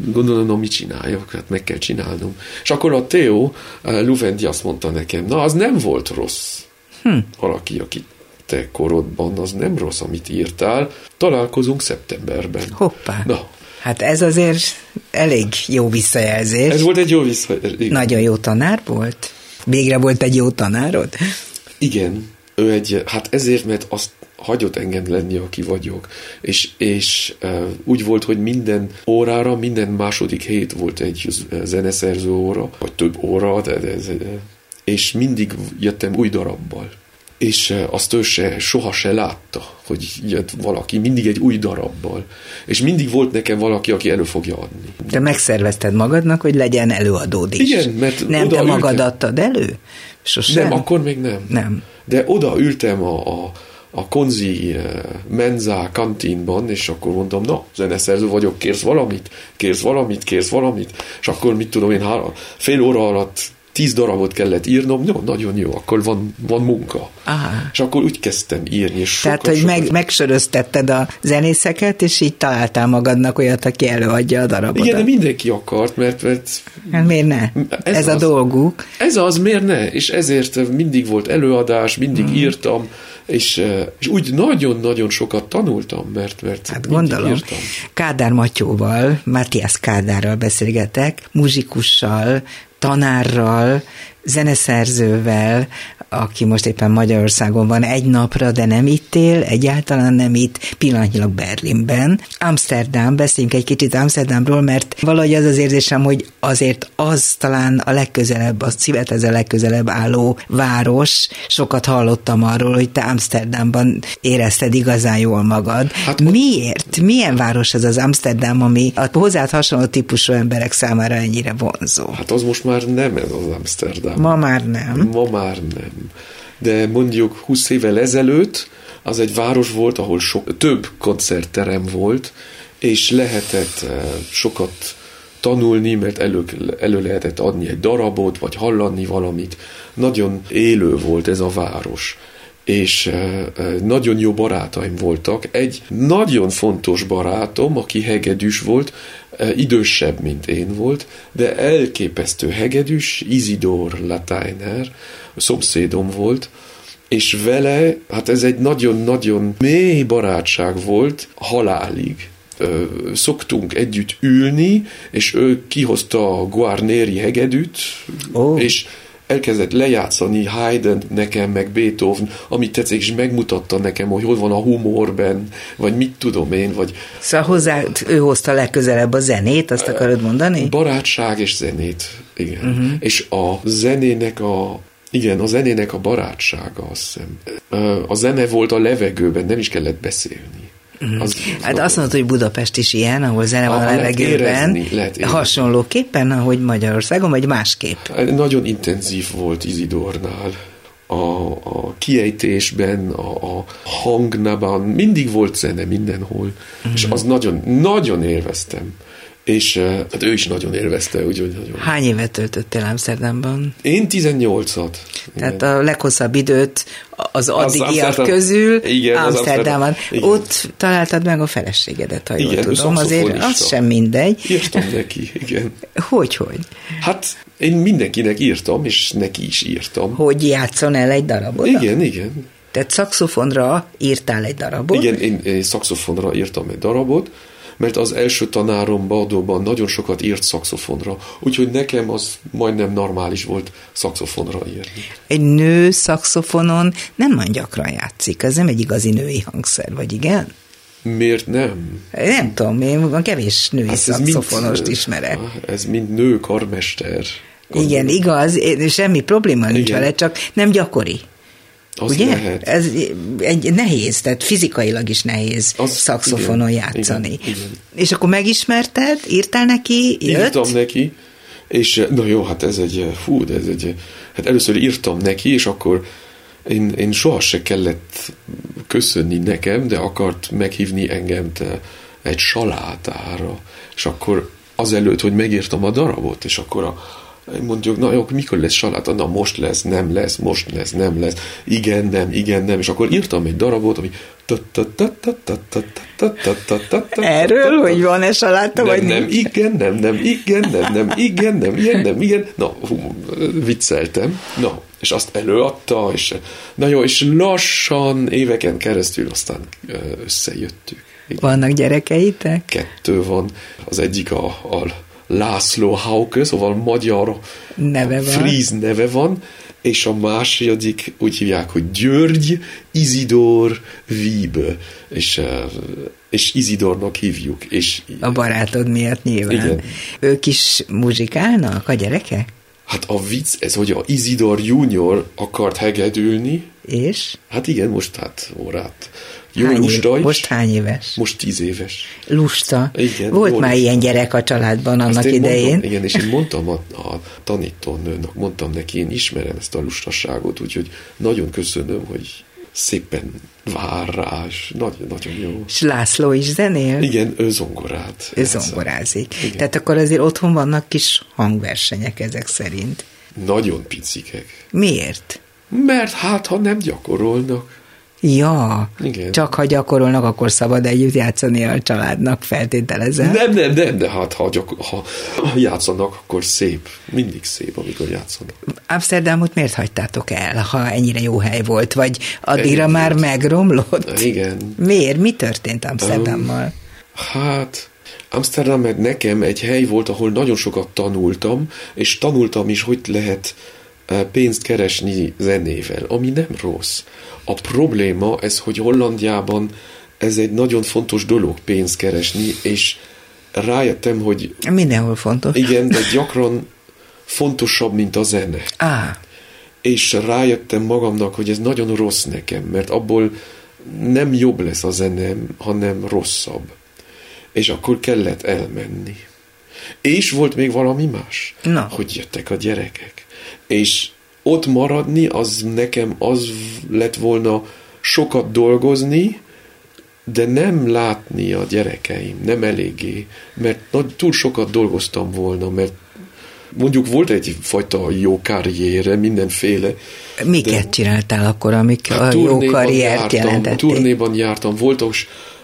gondolom, na mit csináljak, hát meg kell csinálnom. És akkor a Theo Luvendi azt mondta nekem, na az nem volt rossz. Hm. Valaki, aki te korodban, az nem rossz, amit írtál. Találkozunk szeptemberben. Hoppá. Na, Hát ez azért elég jó visszajelzés. ez volt egy jó visszajelzés. Nagyon jó tanár volt? Végre volt egy jó tanárod? Igen, ő egy, hát ezért, mert azt hagyott engem lenni, aki vagyok. És, és uh, úgy volt, hogy minden órára, minden második hét volt egy zeneszerző óra, vagy több óra, de, de, de, és mindig jöttem új darabbal. És uh, azt ő se, soha se látta, hogy jött valaki, mindig egy új darabbal. És mindig volt nekem valaki, aki elő fogja adni. De megszervezted magadnak, hogy legyen előadód is. Igen, mert Nem te magad ültem. adtad elő? Sosem? Nem, akkor még nem. Nem. De oda ültem a, a, a konzi eh, menza kantínban, és akkor mondtam, na, zeneszerző vagyok, kérsz valamit, kérsz valamit, kérsz valamit, és akkor mit tudom én, három, fél óra alatt tíz darabot kellett írnom, jó, nagyon jó, akkor van, van munka. Aha. És akkor úgy kezdtem írni, és sokat, Tehát, hogy meg, sokat- megsöröztetted a zenészeket, és így találtál magadnak olyat, aki előadja a darabodat. Igen, de mindenki akart, mert, mert Hát miért ne? Ez, Ez Ez a az. dolguk. Ez az, miért ne? És ezért mindig volt előadás, mindig Hmm. mm. írtam, és, eh, és úgy nagyon-nagyon sokat tanultam, mert, mert Hát gondolom. írtam. Kádár Matyóval, Matthias Kádárral beszélgetek, muzsikussal, tanárral, zeneszerzővel, aki most éppen Magyarországon van egy napra, de nem itt él, egyáltalán nem itt, pillanatnyilag Berlinben. Amsterdam, beszéljünk egy kicsit Amsterdamról, mert valahogy az az érzésem, hogy azért az talán a legközelebb, a szívedhez a legközelebb álló város. Sokat hallottam arról, hogy te Amsterdamban érezted igazán jól magad. Hát, Miért? Milyen város ez az Amsterdam, ami a hozzád hasonló típusú emberek számára ennyire vonzó? Hát az most már nem ez az Amsterdam. Ma már nem. Ma már nem. De mondjuk 20 évvel ezelőtt az egy város volt, ahol sok, több koncertterem volt, és lehetett eh, sokat tanulni, mert elő, elő lehetett adni egy darabot, vagy hallani valamit. Nagyon élő volt ez a város és nagyon jó barátaim voltak. Egy nagyon fontos barátom, aki hegedűs volt, idősebb, mint én volt, de elképesztő hegedűs, Isidor Lateiner, szomszédom volt, és vele, hát ez egy nagyon-nagyon mély barátság volt, halálig. Szoktunk együtt ülni, és ő kihozta a Guarneri hegedűt, Ó. és elkezdett lejátszani Haydn nekem, meg Beethoven, amit tetszik, és megmutatta nekem, hogy hol van a humorben, vagy mit tudom én, vagy Szóval hozzá, ő hozta legközelebb a zenét, azt akarod mondani? barátság és zenét, igen. Uh-huh. És a zenének a igen, a zenének a barátsága, azt hiszem. A zene volt a levegőben, nem is kellett beszélni. Az, Hát azt mondod, hogy Budapest is ilyen, ahol zene van a levegőben, hasonlóképpen, ahogy Magyarországon, vagy másképp. Nagyon intenzív volt Izidornál. A, a kiejtésben, a, a hangnában, mindig volt zene mindenhol, mm. és az nagyon, nagyon élveztem. És hát ő is nagyon élvezte, úgyhogy nagyon. Hány évet töltöttél Amsterdamban? Én 18-at. Tehát a leghosszabb időt az addigiak Amsterdam- közül Igen, az Amsterdamban. Amsterdam- igen. Ott találtad meg a feleségedet, ha jól Igen, ő tudom. Azért az sem mindegy. Írtam neki, igen. Hogy, hogy? Hát én mindenkinek írtam, és neki is írtam. Hogy játszon el egy darabot? Igen, igen. Tehát szakszofonra írtál egy darabot? Igen, én, én szakszofonra írtam egy darabot, mert az első tanárom Baldóban nagyon sokat írt szakszofonra, úgyhogy nekem az majdnem normális volt szakszofonra írni. Egy nő szakszofonon nem nagyon gyakran játszik, ez nem egy igazi női hangszer, vagy igen? Miért nem? Nem tudom, én kevés női Hát hát mind- szakszofonost ismerek. Ez mind nő karmester. Igen, igaz, semmi probléma nincs Igen. vele, csak nem gyakori. Az Ugye? lehet. Ez egy nehéz, tehát fizikailag is nehéz Az- szakszofonon igen, játszani. igen, igen. És akkor megismerted, írtál neki, jött? Írtam neki, és na jó, hát ez egy, fú, de ez egy, hát először írtam neki, és akkor én, én soha se kellett köszönni nekem, de akart meghívni engem te egy salátára, és akkor azelőtt, hogy megírtam a darabot, és akkor a mondjuk, na jó, mikor lesz saláta? Na most lesz, nem lesz, most lesz, nem lesz, igen, nem, igen, nem, és akkor írtam egy darabot, ami Erről, hogy van-e saláta, vagy nem? igen, nem, nem, igen, nem, nem, igen, nem, igen, nem, igen. Na, vicceltem. Na, és azt előadta, és na jó, és lassan éveken keresztül aztán összejöttük. Vannak gyerekeitek? Kettő van. Az egyik a, a László Hauke, szóval magyar neve van. Fríz neve van, és a második úgy hívják, hogy György Izidor Víbe, és, és Izidornak hívjuk. És, a barátod miatt nyilván. Igen. Ők is muzsikálnak, a gyerekek? Hát a vicc, ez, hogy a Izidor Junior akart hegedülni. És? Hát igen, most hát órát jó hány lusta év, Most hány éves? Most tíz éves. Lusta. Igen, Volt már lusta. ilyen gyerek a családban annak én idején. Mondtam, igen, és én mondtam a, a tanítónőnek, mondtam neki, én ismerem ezt a lustaságot, úgyhogy nagyon köszönöm, hogy szépen vár rá, és nagyon, nagyon jó. És László is zenél? Igen, ő zongorát. Ő zongorázik. Igen. Tehát akkor azért otthon vannak kis hangversenyek ezek szerint. Nagyon picikek. Miért? Mert hát, ha nem gyakorolnak. Ja, Igen. csak ha gyakorolnak, akkor szabad együtt játszani a családnak, feltételezem. Nem, nem, nem, de hát ha, gyakor- ha, ha játszanak, akkor szép. Mindig szép, amikor játszanak. Amsterdamot miért hagytátok el, ha ennyire jó hely volt? Vagy addigra már megromlott? Igen. Miért? Mi történt Amsterdammal? Um, hát... Amsterdam meg nekem egy hely volt, ahol nagyon sokat tanultam, és tanultam is, hogy lehet pénzt keresni zenével, ami nem rossz. A probléma ez, hogy Hollandiában ez egy nagyon fontos dolog pénzt keresni, és rájöttem, hogy... Mindenhol fontos. Igen, de gyakran fontosabb, mint a zene. Ah. És rájöttem magamnak, hogy ez nagyon rossz nekem, mert abból nem jobb lesz a zenem, hanem rosszabb. És akkor kellett elmenni. És volt még valami más, Na. hogy jöttek a gyerekek és ott maradni, az nekem az lett volna sokat dolgozni, de nem látni a gyerekeim, nem eléggé, mert nagy, túl sokat dolgoztam volna, mert mondjuk volt egyfajta jó karriere, mindenféle. Miket csináltál akkor, amik hát a jó karriert jártam, jelentették? Turnéban jártam, volt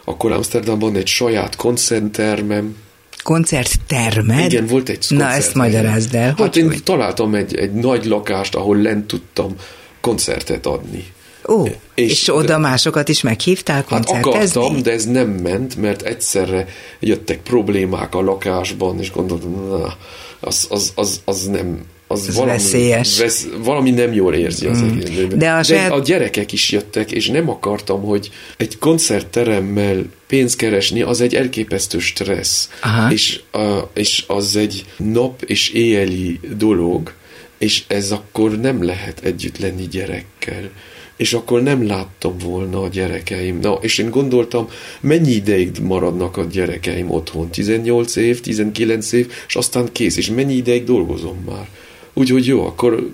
akkor Amsterdamban egy saját koncerttermem, koncerttermed? Igen, volt egy koncert. Na, ezt magyarázd el. Hát én hogy? találtam egy, egy nagy lakást, ahol lent tudtam koncertet adni. Ó, és, és oda másokat is meghívtál koncertezni? Hát akartam, de ez nem ment, mert egyszerre jöttek problémák a lakásban, és gondoltam, na, az, az, az, az nem, az Ez valami, veszélyes. Vesz, valami nem jól érzi az mm. De, a, De saját... a gyerekek is jöttek, és nem akartam, hogy egy koncertteremmel pénzt keresni, az egy elképesztő stressz. Aha. És, a, és az egy nap és éjjeli dolog, és ez akkor nem lehet együtt lenni gyerekkel és akkor nem láttam volna a gyerekeim. Na, és én gondoltam, mennyi ideig maradnak a gyerekeim otthon? 18 év, 19 év, és aztán kész, és mennyi ideig dolgozom már? Úgyhogy jó, akkor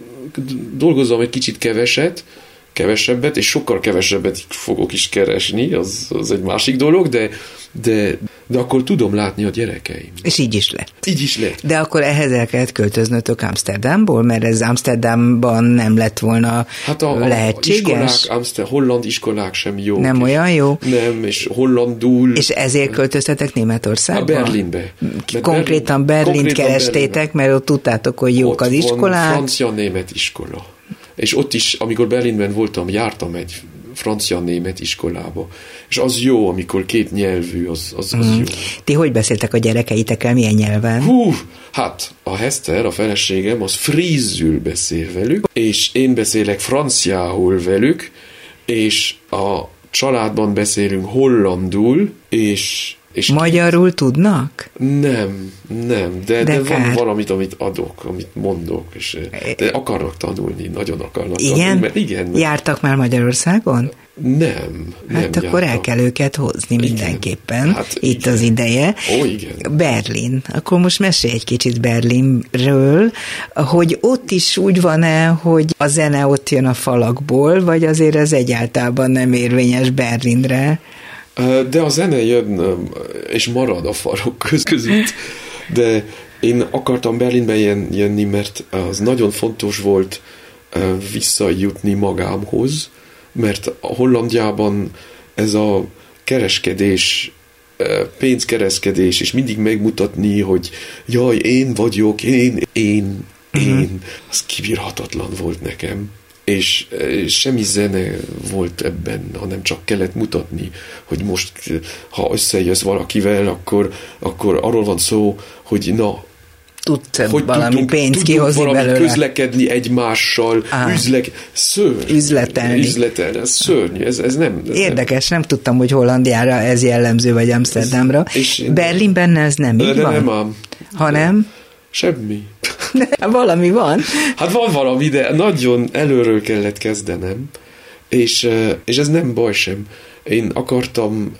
dolgozom egy kicsit keveset, kevesebbet, és sokkal kevesebbet fogok is keresni, az, az egy másik dolog, de, de, de akkor tudom látni a gyerekeim. És így is lett. Így is lett. De akkor ehhez el kellett költöznötök Amsterdamból, mert ez Amsterdamban nem lett volna hát a, lehetséges? Iskolák, Amster, holland iskolák sem jó. Nem és, olyan jó? Nem, és hollandul. És ezért költöztetek Németországba? A Berlinbe. Konkrétan Berlint kerestétek, Berlinbe. mert ott tudtátok, hogy jók ott az iskolák. francia-német iskola. És ott is, amikor Berlinben voltam, jártam egy francia-német iskolába. És az jó, amikor két nyelvű, az, az, az mm. jó. Ti hogy beszéltek a gyerekeitekkel, milyen nyelven? Hú, hát a Hester, a feleségem, az frízül beszél velük, és én beszélek franciául velük, és a családban beszélünk hollandul, és és Magyarul tudnak? Nem, nem, de, de, de van valamit, amit adok, amit mondok, és de akarnak tanulni, nagyon akarnak igen? tanulni. Mert igen. Jártak már Magyarországon? Nem, Hát nem akkor jártam. el kell őket hozni igen. mindenképpen. Hát Itt igen. az ideje. Ó, igen. Berlin. Akkor most mesélj egy kicsit Berlinről, hogy ott is úgy van-e, hogy a zene ott jön a falakból, vagy azért ez egyáltalán nem érvényes Berlinre? De a zene jön és marad a farok között, de Én akartam Berlinbe jönni, mert az nagyon fontos volt visszajutni magámhoz, mert a Hollandiában ez a kereskedés, pénzkereskedés, és mindig megmutatni, hogy jaj, én vagyok, én, én, én, uh-huh. az kibírhatatlan volt nekem és semmi zene volt ebben, hanem csak kellett mutatni, hogy most, ha összejössz valakivel, akkor, akkor arról van szó, hogy na, tudsz hogy valami tudunk, pénzt kihozni valami belőle. közlekedni egymással, Á, üzlek, szörny. Üzletelni. Üzletelni, ez szörny, ez, ez nem. Ez Érdekes, nem. nem tudtam, hogy Hollandiára ez jellemző, vagy Amsterdamra. Ez, Berlinben ez nem így van? Nem. Hanem? Semmi. Valami van. Hát van valami, de nagyon előről kellett kezdenem, és, és ez nem baj sem. Én akartam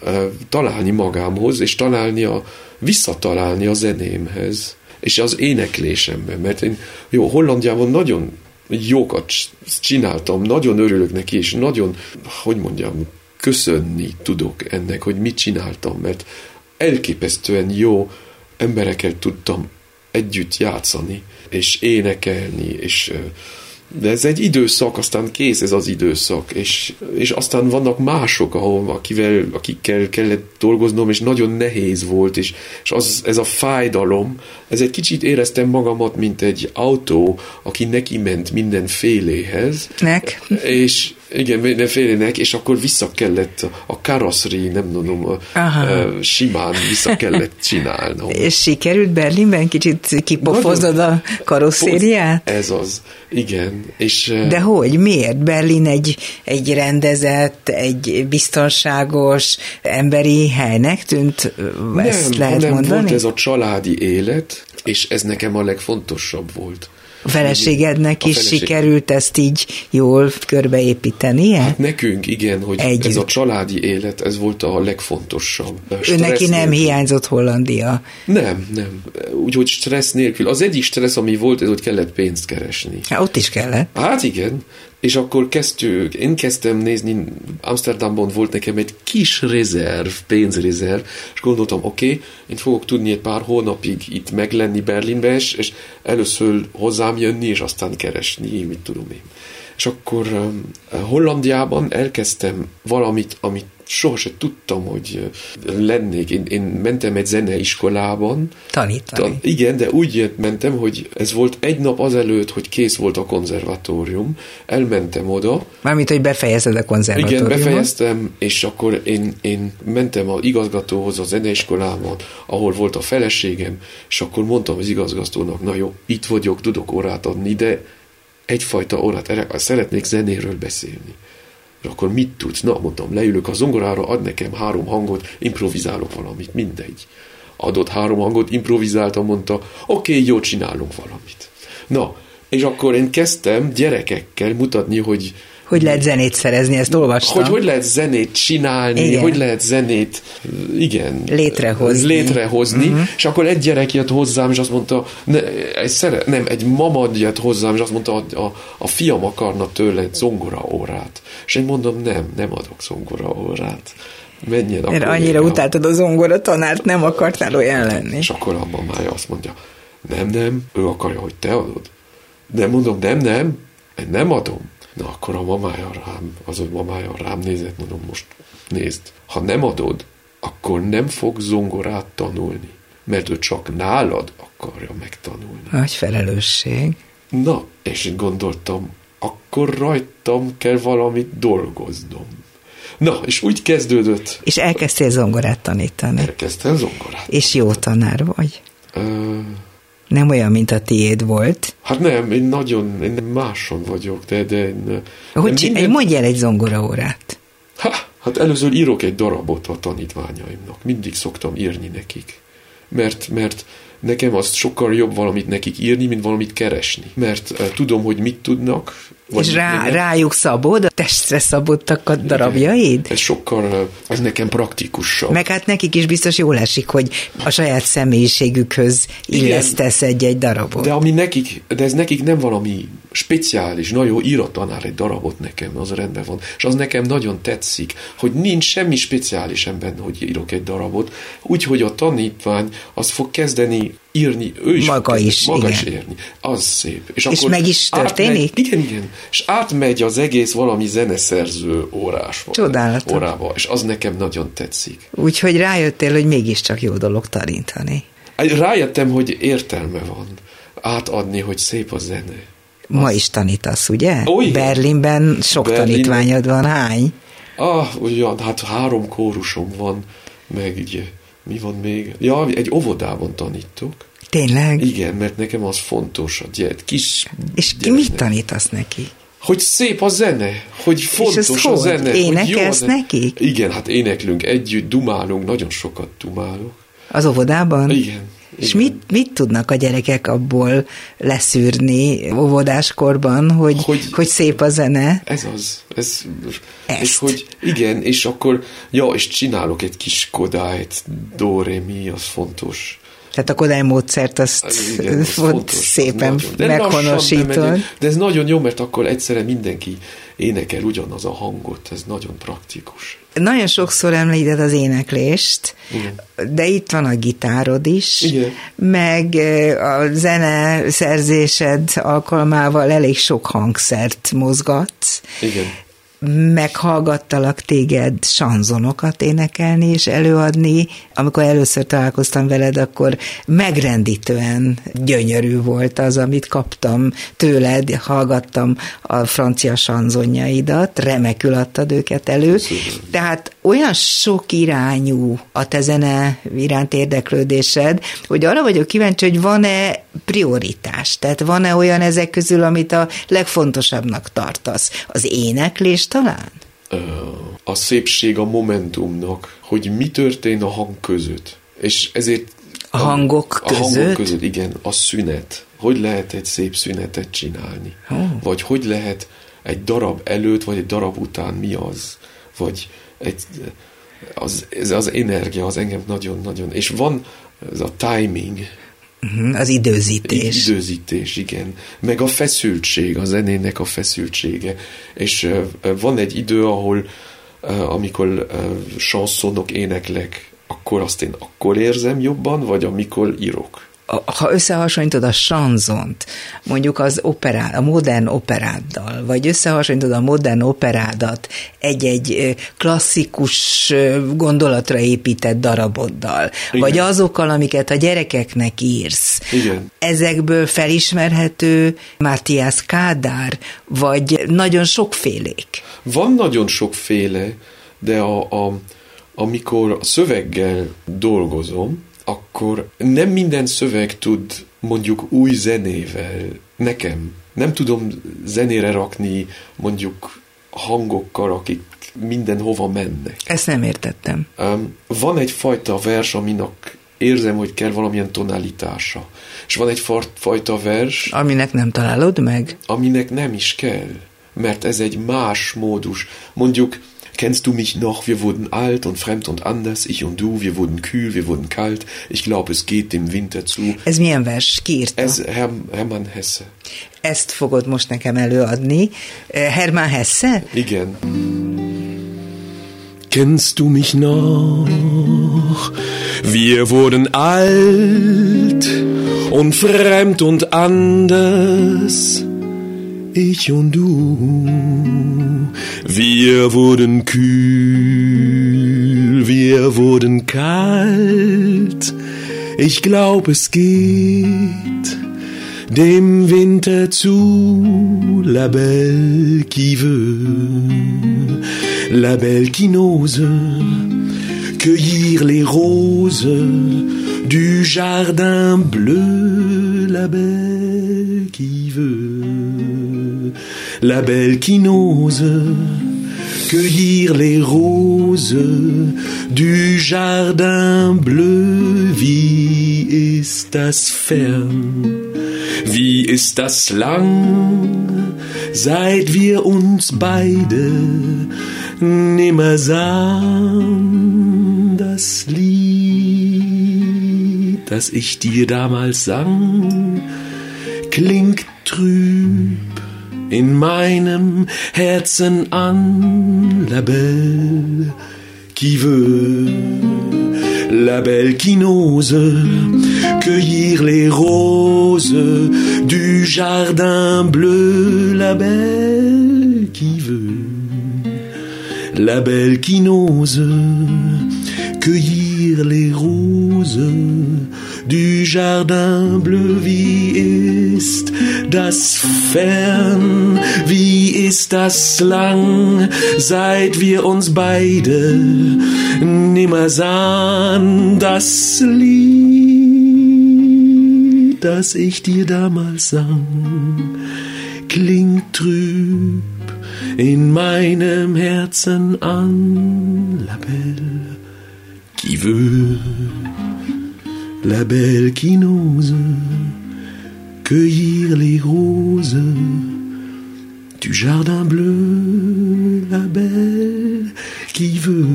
találni magámhoz, és találni a, visszatalálni a zenémhez, és az éneklésemben, mert én, jó, Hollandiában nagyon jókat csináltam, nagyon örülök neki, és nagyon, hogy mondjam, köszönni tudok ennek, hogy mit csináltam, mert elképesztően jó emberekkel tudtam együtt játszani, és énekelni, és de ez egy időszak, aztán kész ez az időszak, és, és aztán vannak mások, ahol, akivel, akikkel kellett dolgoznom, és nagyon nehéz volt, és, és az, ez a fájdalom, ez egy kicsit éreztem magamat, mint egy autó, aki neki ment mindenféléhez. Nek. És igen, mindenfélének, és akkor vissza kellett a karosszri, nem tudom, Aha. simán vissza kellett csinálnom. És sikerült Berlinben kicsit kipofoznod a karosszériát? Ez az, igen. És, De hogy? Miért? Berlin egy, egy rendezett, egy biztonságos emberi helynek tűnt? Ezt nem, lehet nem mondani? volt ez a családi élet, és ez nekem a legfontosabb volt. A feleségednek a is feleség... sikerült ezt így jól körbeépítenie? Hát nekünk igen, hogy Együtt. ez a családi élet, ez volt a legfontosabb. Ő neki nem nélkül. hiányzott Hollandia? Nem, nem. Úgyhogy stressz nélkül. Az egyik stressz, ami volt, ez, hogy kellett pénzt keresni. Hát ott is kellett. Hát igen. És akkor kezdtük, én kezdtem nézni, Amsterdamban volt nekem egy kis rezerv, pénzrezerv, és gondoltam, oké, okay, én fogok tudni egy pár hónapig itt meglenni Berlinbe, és, és először hozzám jönni, és aztán keresni, mit tudom én. És akkor um, Hollandiában elkezdtem valamit, amit sohasem tudtam, hogy lennék. Én, én mentem egy zeneiskolában. Tanítani. Ta, igen, de úgy mentem, hogy ez volt egy nap azelőtt, hogy kész volt a konzervatórium. Elmentem oda. Mármint, hogy befejezed a konzervatóriumot. Igen, befejeztem, és akkor én, én mentem az igazgatóhoz a zeneiskolában, ahol volt a feleségem, és akkor mondtam az igazgatónak, na jó, itt vagyok, tudok órát adni, de egyfajta órát, szeretnék zenéről beszélni akkor mit tudsz? Na, mondtam, leülök a zongorára, ad nekem három hangot, improvizálok valamit, mindegy. Adott három hangot, improvizáltam, mondta, oké, okay, jó, csinálunk valamit. Na, és akkor én kezdtem gyerekekkel mutatni, hogy hogy lehet zenét szerezni, ezt olvastam. Hogy hogy lehet zenét csinálni, igen. hogy lehet zenét, igen. Létrehozni. Létrehozni, uh-huh. és akkor egy gyerek jött hozzám, és azt mondta, ne, egy szere, nem, egy mama jött hozzám, és azt mondta, a, a, a fiam akarna tőle egy zongora órát. És én mondom, nem, nem adok zongora órát. Menjen Mert annyira utáltad a zongora tanárt, nem akartál olyan lenni. És akkor a mamája azt mondja, nem, nem, ő akarja, hogy te adod. De mondom, nem, nem, én nem adom. Na akkor a mamája rám, az a mamája rám nézett, mondom, most nézd, ha nem adod, akkor nem fog zongorát tanulni, mert ő csak nálad akarja megtanulni. Nagy felelősség. Na, és én gondoltam, akkor rajtam kell valamit dolgoznom. Na, és úgy kezdődött. És elkezdtél zongorát tanítani. Elkezdtem zongorát. És jó tanár vagy? Uh, nem olyan, mint a tiéd volt. Hát nem, én nagyon, én máson vagyok, de... de hogy minden... mondj el egy zongoraórát. Ha, hát először írok egy darabot a tanítványaimnak. Mindig szoktam írni nekik. Mert, mert nekem az sokkal jobb valamit nekik írni, mint valamit keresni. Mert uh, tudom, hogy mit tudnak, vagy és rá, rájuk szabod, a testre szabottak a darabjaid? Ez sokkal, ez nekem praktikusabb. Meg hát nekik is biztos jól esik, hogy a saját személyiségükhöz illesztesz egy-egy darabot. De, ami nekik, de ez nekik nem valami speciális, nagyon jó, írott tanár egy darabot nekem, az rendben van. És az nekem nagyon tetszik, hogy nincs semmi speciális ebben, hogy írok egy darabot. Úgyhogy a tanítvány az fog kezdeni írni, ő is Maga kezdett, is, maga igen. is írni. Az szép. És meg is történik? Átmegy, igen, igen. És átmegy az egész valami zeneszerző órás. Csodálatos. Órába, és az nekem nagyon tetszik. Úgyhogy rájöttél, hogy mégiscsak jó dolog tarintani. Rájöttem, hogy értelme van átadni, hogy szép a zene. Ma is tanítasz, ugye? Ó, igen. Berlinben sok Berlinben. tanítványod van, hány? Ah, olyan, hát három kórusom van, meg ugye, mi van még? Ja, egy óvodában tanítok. Tényleg? Igen, mert nekem az fontos, a gyert, kis És ki mit tanítasz neki? Hogy szép a zene, hogy fontos ez a hogy? zene. hogy Énekelsz jó a zene. nekik? Igen, hát éneklünk együtt, dumálunk, nagyon sokat dumálok. Az óvodában? Igen. És mit, mit tudnak a gyerekek abból leszűrni óvodáskorban, hogy, hogy, Hogy- hogy szép a zene? Ez az. Ez, Ezt. És hogy igen, és akkor, ja, és csinálok egy kis kodályt, do, re, mi, az fontos. Tehát a Kodály módszert azt Igen, az ott fontos, szépen nagyon. De meghonosítod. De ez nagyon jó, mert akkor egyszerre mindenki énekel ugyanaz a hangot, ez nagyon praktikus. Nagyon sokszor említed az éneklést, Igen. de itt van a gitárod is, Igen. meg a zene szerzésed alkalmával elég sok hangszert mozgatsz. Igen. Meghallgattalak téged sanzonokat énekelni és előadni. Amikor először találkoztam veled, akkor megrendítően gyönyörű volt az, amit kaptam tőled, hallgattam a francia sanzonjaidat, remekül adtad őket elő. Tehát olyan sok irányú a te zene iránt érdeklődésed, hogy arra vagyok kíváncsi, hogy van-e prioritás, tehát van-e olyan ezek közül, amit a legfontosabbnak tartasz? Az éneklés talán? A szépség a momentumnak, hogy mi történ a hang között. És ezért... A hangok a hangok között? között, igen, a szünet. Hogy lehet egy szép szünetet csinálni? Ó. Vagy hogy lehet egy darab előtt, vagy egy darab után mi az? Vagy egy, az, ez az energia, az engem nagyon-nagyon... És van ez a timing, Mhm, Az időzítés. Időzítés, igen. Meg a feszültség, a zenének a feszültsége. És van egy idő, ahol amikor ö, chanszonok éneklek, akkor azt én akkor érzem jobban, vagy amikor írok. Ha összehasonlítod a sanzont, mondjuk az operá, a modern operáddal, vagy összehasonlítod a modern operádat egy-egy klasszikus gondolatra épített daraboddal, Igen. vagy azokkal, amiket a gyerekeknek írsz, Igen. ezekből felismerhető Matthias Kádár, vagy nagyon sokfélék. Van nagyon sokféle, de a, a, amikor a szöveggel dolgozom, akkor nem minden szöveg tud mondjuk új zenével nekem. Nem tudom zenére rakni mondjuk hangokkal, akik mindenhova mennek. Ezt nem értettem. Um, van egyfajta vers, aminek érzem, hogy kell valamilyen tonalitása. És van egy fa- fajta vers, Aminek nem találod meg? aminek nem is kell, mert ez egy más módus. Mondjuk, kennst du mich noch, wir wurden alt und fremd und anders, ich und du, wir wurden kühl, wir wurden kalt, ich glaube, es geht dem Winter zu. Ez milyen vers? Ki írta? Ez Herr, Hermann Hesse. Ezt fogod most nekem előadni. Eh, Hermann Hesse? Igen. Kennst du mich noch? Wir wurden alt und fremd und anders. Ich und du. Wir wurden kühl, wir wurden kalt. Ich glaub, es geht dem Winter zu, la belle qui veut, la belle qui n'ose cueillir les roses du jardin bleu, la belle qui veut, la belle qui n'ose cueillir les roses du jardin bleu, wie ist das fern? Wie ist das lang, seit wir uns beide nimmer sahen, das Lied, das ich dir damals sang, klingt trüb in meinem Herzen an, la belle qui veut, la belle qui n'ose cueillir les roses du jardin bleu, la belle qui veut, la belle qui n'ose cueillir les roses du Jardin bleu, wie ist das fern, wie ist das lang, seit wir uns beide nimmer sahen, das Lied, das ich dir damals sang, klingt trüb in meinem Herzen an, la belle qui veut la belle qui n'ose cueillir les roses du jardin bleu, la belle qui veut,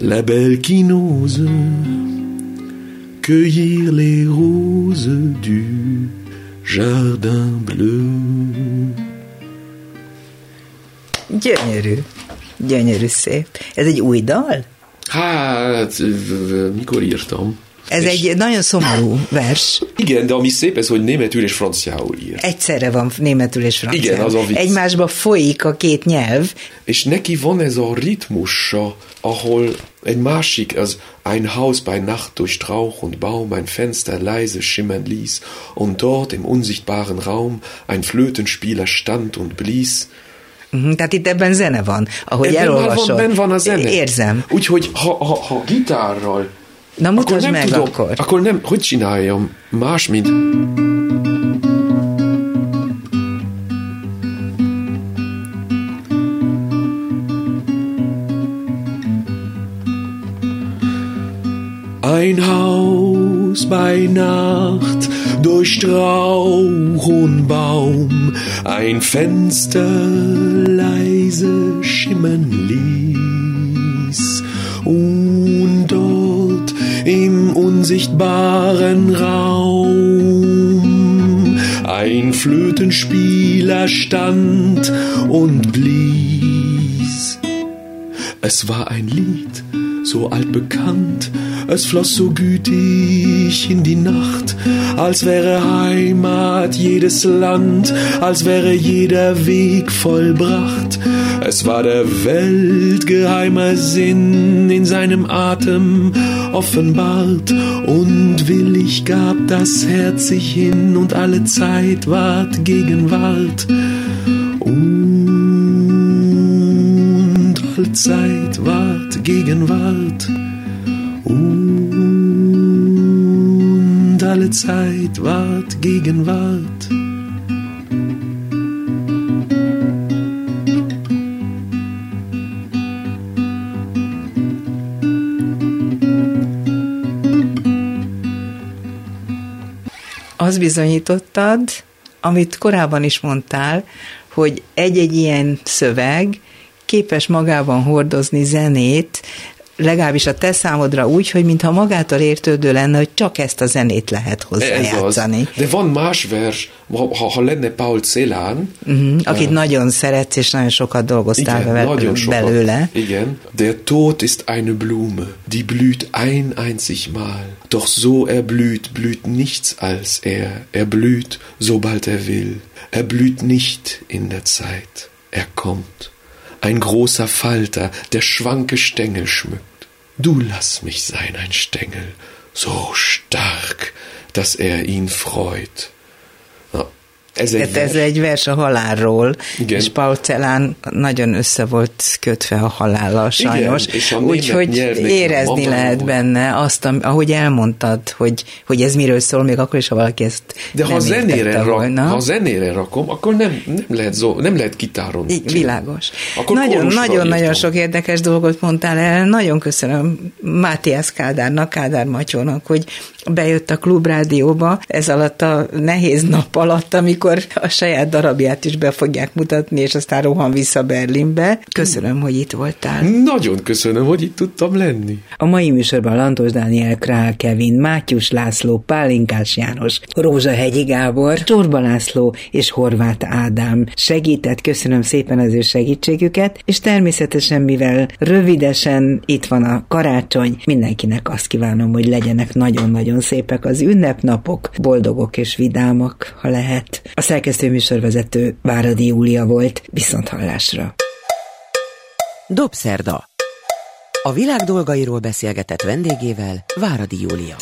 la belle qui n'ose cueillir les roses du jardin bleu. Gyönyörű, gyönyörű szép. Ez egy új? Hát, mikor írtam? Ez és... egy nagyon szomorú vers. Igen, de ami szép ez, hogy németül és franciául ír. Egyszerre van németül és franciául. Igen, az a vicc. Egymásba folyik a két nyelv. És neki van ez a ritmusa, ahol egy másik, az ein Haus bei Nacht durch Strauch und Baum ein Fenster leise schimmern ließ und dort im unsichtbaren Raum ein Flötenspieler stand und blies. Uh-huh, tehát itt ebben zene van, ahogy ebben elolvasod. Van, van a zene. Érzem. Úgyhogy ha, ha, ha gitárral Na mutasd akkor nem meg tudom, akkor. Akkor nem, hogy csináljam? Más, mint... Ein Haus bei Nacht durch Strauch und Baum, ein Fenster leise schimmern ließ. Und dort im unsichtbaren Raum ein Flötenspieler stand und blies. Es war ein Lied, so altbekannt, es floss so gütig in die Nacht, als wäre Heimat jedes Land, als wäre jeder Weg vollbracht. Es war der Welt geheimer Sinn in seinem Atem offenbart und willig gab das Herz sich hin und alle Zeit ward Gegenwart. Und alle Zeit ward Gegenwart. Und alle Zeit ward Gegenwart. Az bizonyítottad, amit korábban is mondtál, hogy egy-egy ilyen szöveg képes magában hordozni zenét, legalábbis a te számodra úgy, hogy mintha magától értődő lenne, hogy csak ezt a zenét lehet hozzájátszani. De van más vers, ha, ha lenne Paul Celan. Uh-huh, akit uh, nagyon szeretsz, és nagyon sokat dolgoztál igen, belőle. nagyon sokat, belőle. Igen. Der Tod ist eine Blume, die blüht ein einzig Mal. Doch so erblüht, blüht nichts als er. Er blüht, sobald er will. Er blüht nicht in der Zeit. Er kommt ein großer Falter, der schwanke Stängel schmückt. Du lass mich sein, ein Stängel, so stark, dass er ihn freut. Ez egy, vers. ez egy vers a halálról, Igen. és Paul Celan nagyon össze volt kötve a halállal sajnos, úgyhogy érezni lehet van. benne azt, ahogy elmondtad, hogy, hogy ez miről szól, még akkor is, ha valaki ezt De nem ha zenére, volna. rak, ha zenére rakom, akkor nem, nem, lehet, zó, nem lehet gitáron. Így, világos. Nagyon-nagyon sok érdekes dolgot mondtál el, nagyon köszönöm Mátiász Kádárnak, Kádár Matyónak, hogy bejött a klubrádióba ez alatt a nehéz nap alatt, amikor amikor a saját darabját is be fogják mutatni, és aztán rohan vissza Berlinbe. Köszönöm, hogy itt voltál. Nagyon köszönöm, hogy itt tudtam lenni. A mai műsorban Lantos Dániel, Král Kevin, Mátyus László, Pálinkás János, Rózsa Hegyi Gábor, Csorba László és Horváth Ádám segített. Köszönöm szépen az ő segítségüket, és természetesen, mivel rövidesen itt van a karácsony, mindenkinek azt kívánom, hogy legyenek nagyon-nagyon szépek az ünnepnapok, boldogok és vidámak, ha lehet. A szerkesztő műsorvezető Váradi Júlia volt, viszont hallásra. Dobszerda. A világ dolgairól beszélgetett vendégével Váradi Júlia.